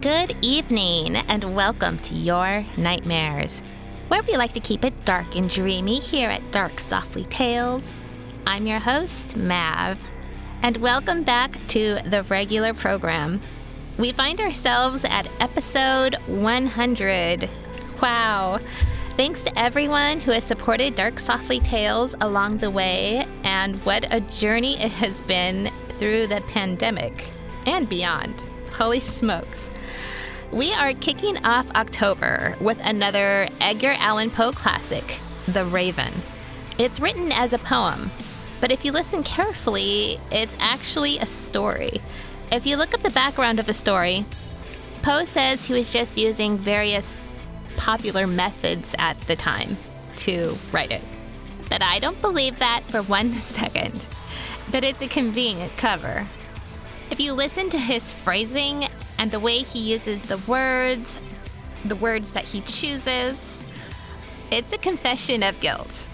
Good evening, and welcome to Your Nightmares, where we like to keep it dark and dreamy here at Dark Softly Tales. I'm your host, Mav, and welcome back to the regular program. We find ourselves at episode 100. Wow. Thanks to everyone who has supported Dark Softly Tales along the way, and what a journey it has been through the pandemic and beyond. Holy smokes. We are kicking off October with another Edgar Allan Poe classic, The Raven. It's written as a poem, but if you listen carefully, it's actually a story. If you look up the background of the story, Poe says he was just using various popular methods at the time to write it. But I don't believe that for one second. But it's a convenient cover. If you listen to his phrasing and the way he uses the words, the words that he chooses. It's a confession of guilt.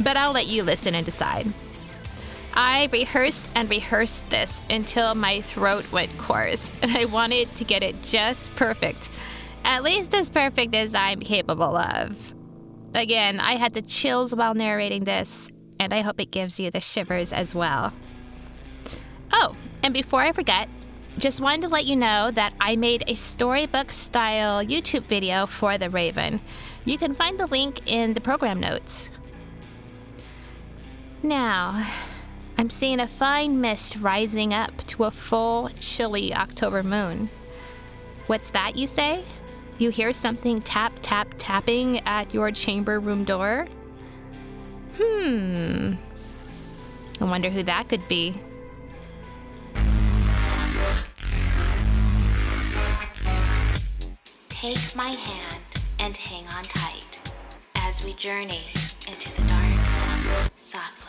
But I'll let you listen and decide. I rehearsed and rehearsed this until my throat went coarse, and I wanted to get it just perfect. At least as perfect as I'm capable of. Again, I had the chills while narrating this, and I hope it gives you the shivers as well. Oh, and before I forget, just wanted to let you know that I made a storybook style YouTube video for The Raven. You can find the link in the program notes. Now, I'm seeing a fine mist rising up to a full, chilly October moon. What's that, you say? You hear something tap, tap, tapping at your chamber room door? Hmm. I wonder who that could be. Take my hand and hang on tight as we journey into the dark softly.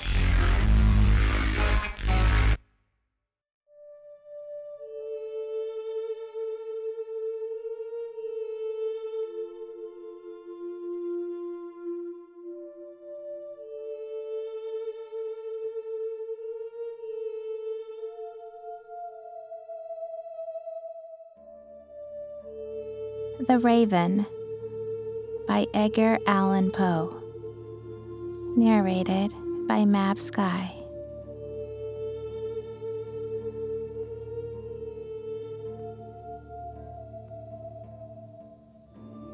The Raven by Edgar Allan Poe. Narrated by Mav Skye.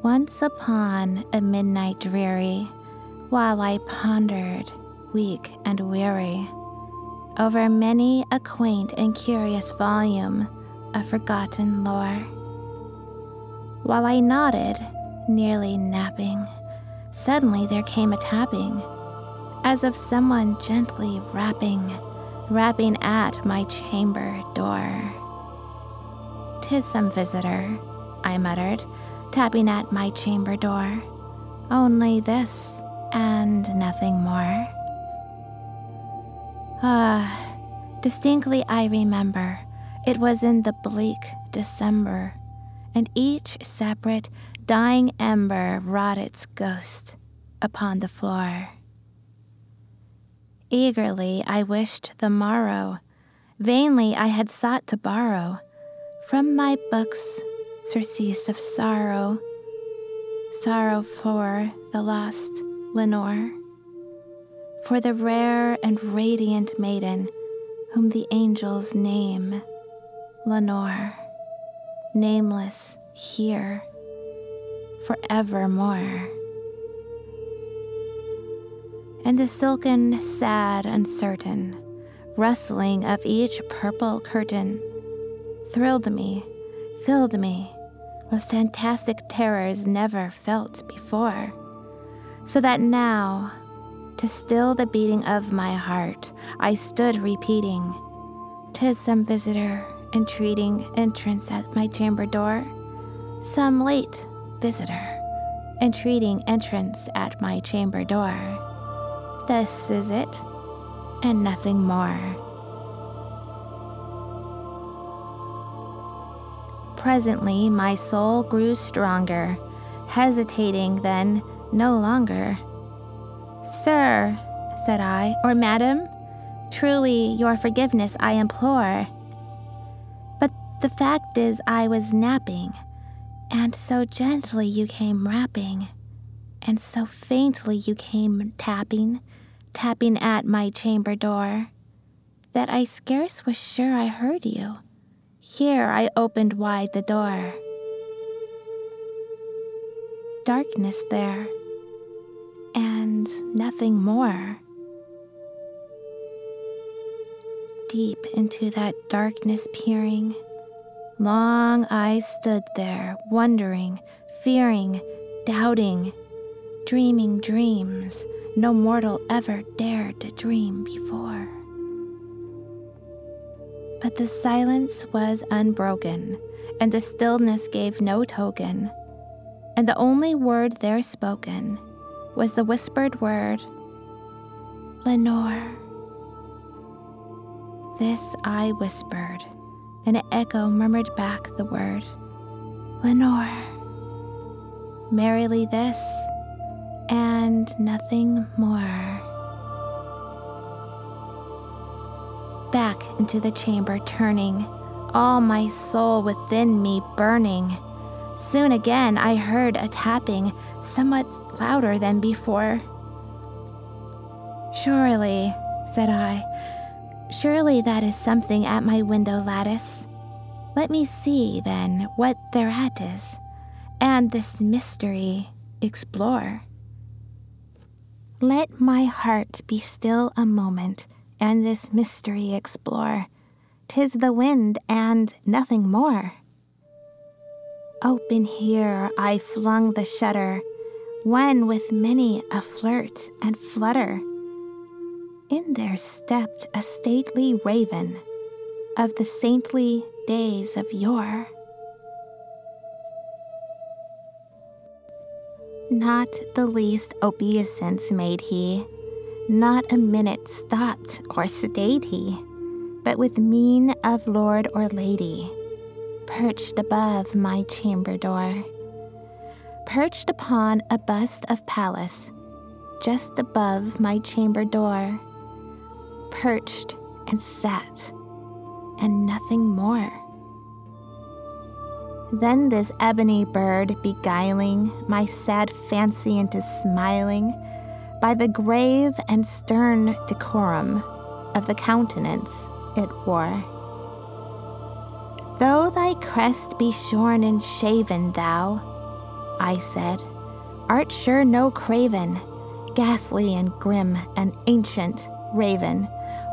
Once upon a midnight dreary, while I pondered, weak and weary, over many a quaint and curious volume of forgotten lore while I nodded, nearly napping, suddenly there came a tapping, as of someone gently rapping, rapping at my chamber door. Tis some visitor, I muttered, tapping at my chamber door. Only this and nothing more. Ah, distinctly I remember it was in the bleak December and each separate dying ember wrought its ghost upon the floor. Eagerly I wished the morrow, vainly I had sought to borrow from my books surcease of sorrow, sorrow for the lost Lenore, for the rare and radiant maiden whom the angels name Lenore nameless here forevermore. And the silken, sad, uncertain rustling of each purple curtain thrilled me, filled me with fantastic terrors never felt before. So that now, to still the beating of my heart, I stood repeating, Tis some visitor entreating entrance at my chamber door, some late visitor entreating entrance at my chamber door. This is it, and nothing more. Presently, my soul grew stronger, hesitating then no longer. Sir, said I, or madam, truly your forgiveness I implore. The fact is, I was napping, and so gently you came rapping, and so faintly you came tapping, tapping at my chamber door, that I scarce was sure I heard you. Here I opened wide the door. Darkness there, and nothing more. Deep into that darkness peering, long I stood there, wondering, fearing, doubting, dreaming dreams no mortal ever dared to dream before. But the silence was unbroken, and the stillness gave no token, and the only word there spoken was the whispered word, Lenore. This I whispered, an echo murmured back the word, Lenore. Merrily this, and nothing more. Back into the chamber turning, all my soul within me burning. Soon again I heard a tapping, somewhat louder than before. Surely, said I, surely that is something at my window lattice. Let me see, then, what thereat is, and this mystery explore. Let my heart be still a moment and this mystery explore. Tis the wind and nothing more. Open here I flung the shutter, when with many a flirt and flutter, in there stepped a stately raven of the saintly days of yore. Not the least obeisance made he, not a minute stopped or stayed he, but with mien of lord or lady, perched above my chamber door, perched upon a bust of Pallas, just above my chamber door, perched and sat, and nothing more. Then this ebony bird beguiling my sad fancy into smiling by the grave and stern decorum of the countenance it wore. Though thy crest be shorn and shaven, thou, I said, art sure no craven, ghastly and grim and ancient raven,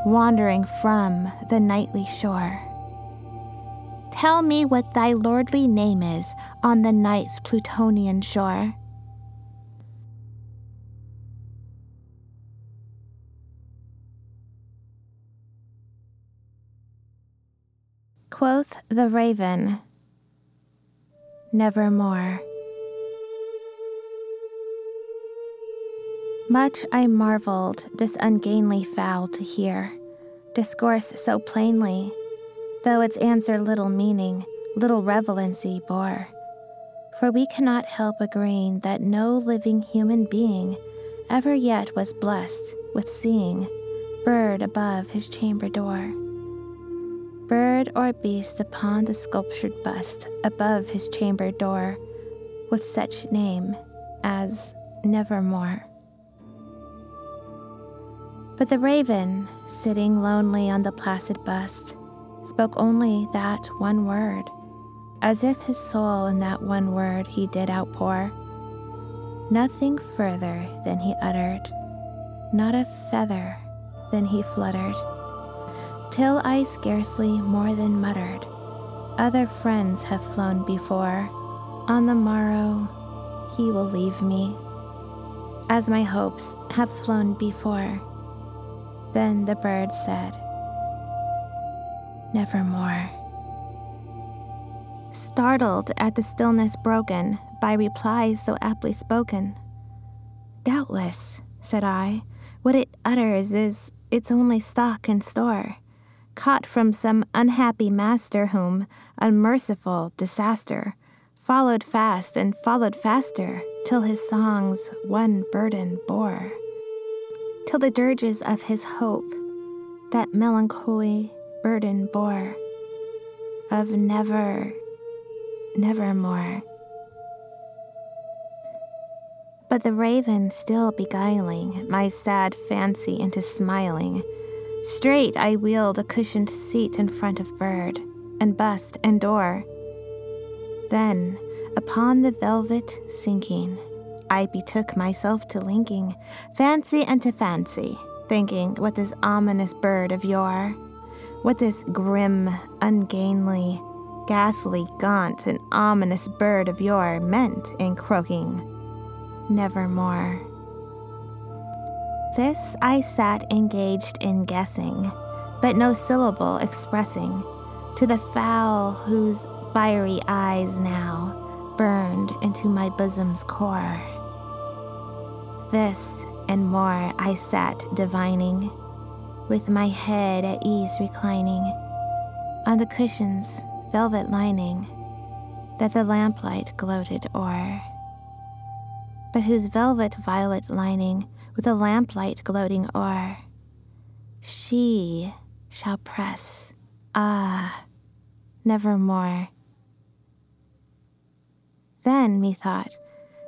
wandering from the nightly shore. Tell me what thy lordly name is on the night's Plutonian shore. Quoth the raven, Nevermore. Much I marveled this ungainly fowl to hear, discourse so plainly though its answer little meaning, little relevancy bore. For we cannot help agreeing that no living human being ever yet was blessed with seeing bird above his chamber door. Bird or beast upon the sculptured bust above his chamber door, with such name as Nevermore. But the raven, sitting lonely on the placid bust, spoke only that one word, as if his soul in that one word he did outpour. Nothing further than he uttered, not a feather than he fluttered, till I scarcely more than muttered, Other friends have flown before, on the morrow he will leave me, as my hopes have flown before. Then the bird said, nevermore. startled at the stillness broken by replies so aptly spoken. Doubtless, said I, what it utters is its only stock and store, caught from some unhappy master whom unmerciful disaster followed fast and followed faster till his songs one burden bore, till the dirges of his hope that melancholy burden bore of never, nevermore. But the raven still beguiling my sad fancy into smiling, straight I wheeled a cushioned seat in front of bird, and bust and door. Then, upon the velvet sinking, I betook myself to linking fancy and to fancy, thinking what this ominous bird of yore, what this grim, ungainly, ghastly, gaunt, and ominous bird of yore meant in croaking nevermore. This I sat engaged in guessing, but no syllable expressing to the fowl whose fiery eyes now burned into my bosom's core. This and more I sat divining, with my head at ease reclining on the cushion's velvet lining that the lamplight gloated o'er. But whose velvet violet lining with the lamplight gloating o'er, she shall press, ah, nevermore. Then, methought,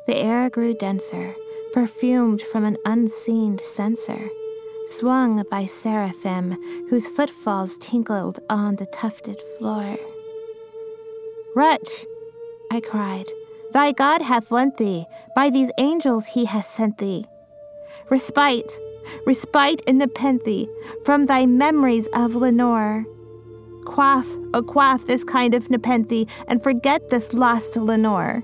the air grew denser, perfumed from an unseen censer, swung by seraphim whose footfalls tinkled on the tufted floor. Wretch, I cried, Thy God hath lent thee, by these angels he hath sent thee. Respite, respite and nepenthe from thy memories of Lenore. Quaff, oh quaff this kind of nepenthe, and forget this lost Lenore.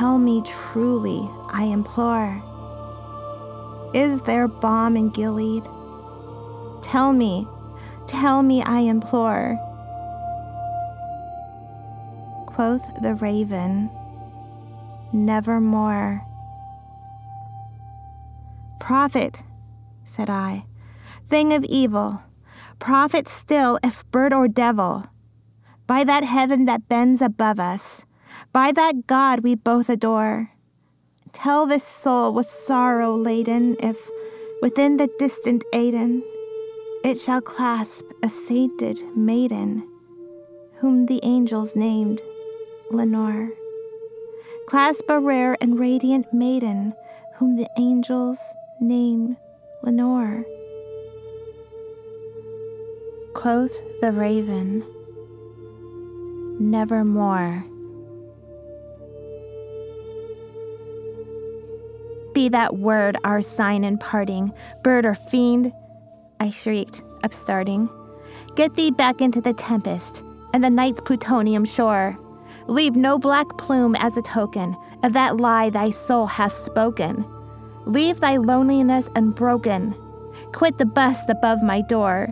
tell me truly, I implore. Is there balm in Gilead? Tell me, tell me, I implore quoth the raven, Nevermore. Prophet, said I, thing of evil, prophet still, if bird or devil, by that heaven that bends above us, by that God we both adore. Tell this soul with sorrow laden if, within the distant Aidenn, it shall clasp a sainted maiden, whom the angels named Lenore. Clasp a rare and radiant maiden whom the angels name Lenore. Quoth the raven, Nevermore. Be that word our sign in parting, bird or fiend, I shrieked, upstarting. Get thee back into the tempest and the night's Plutonian shore. Leave no black plume as a token of that lie thy soul hath spoken. Leave thy loneliness unbroken. Quit the bust above my door.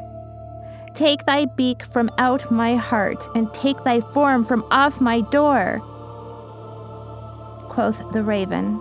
Take thy beak from out my heart, and take thy form from off my door. Quoth the raven,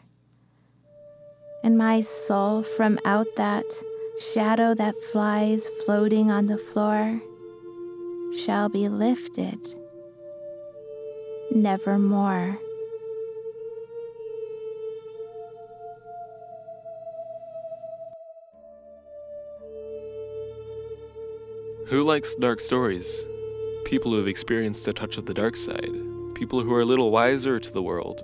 And my soul from out that shadow that flies floating on the floor shall be lifted, nevermore. Who likes dark stories? People who have experienced a touch of the dark side. People who are a little wiser to the world.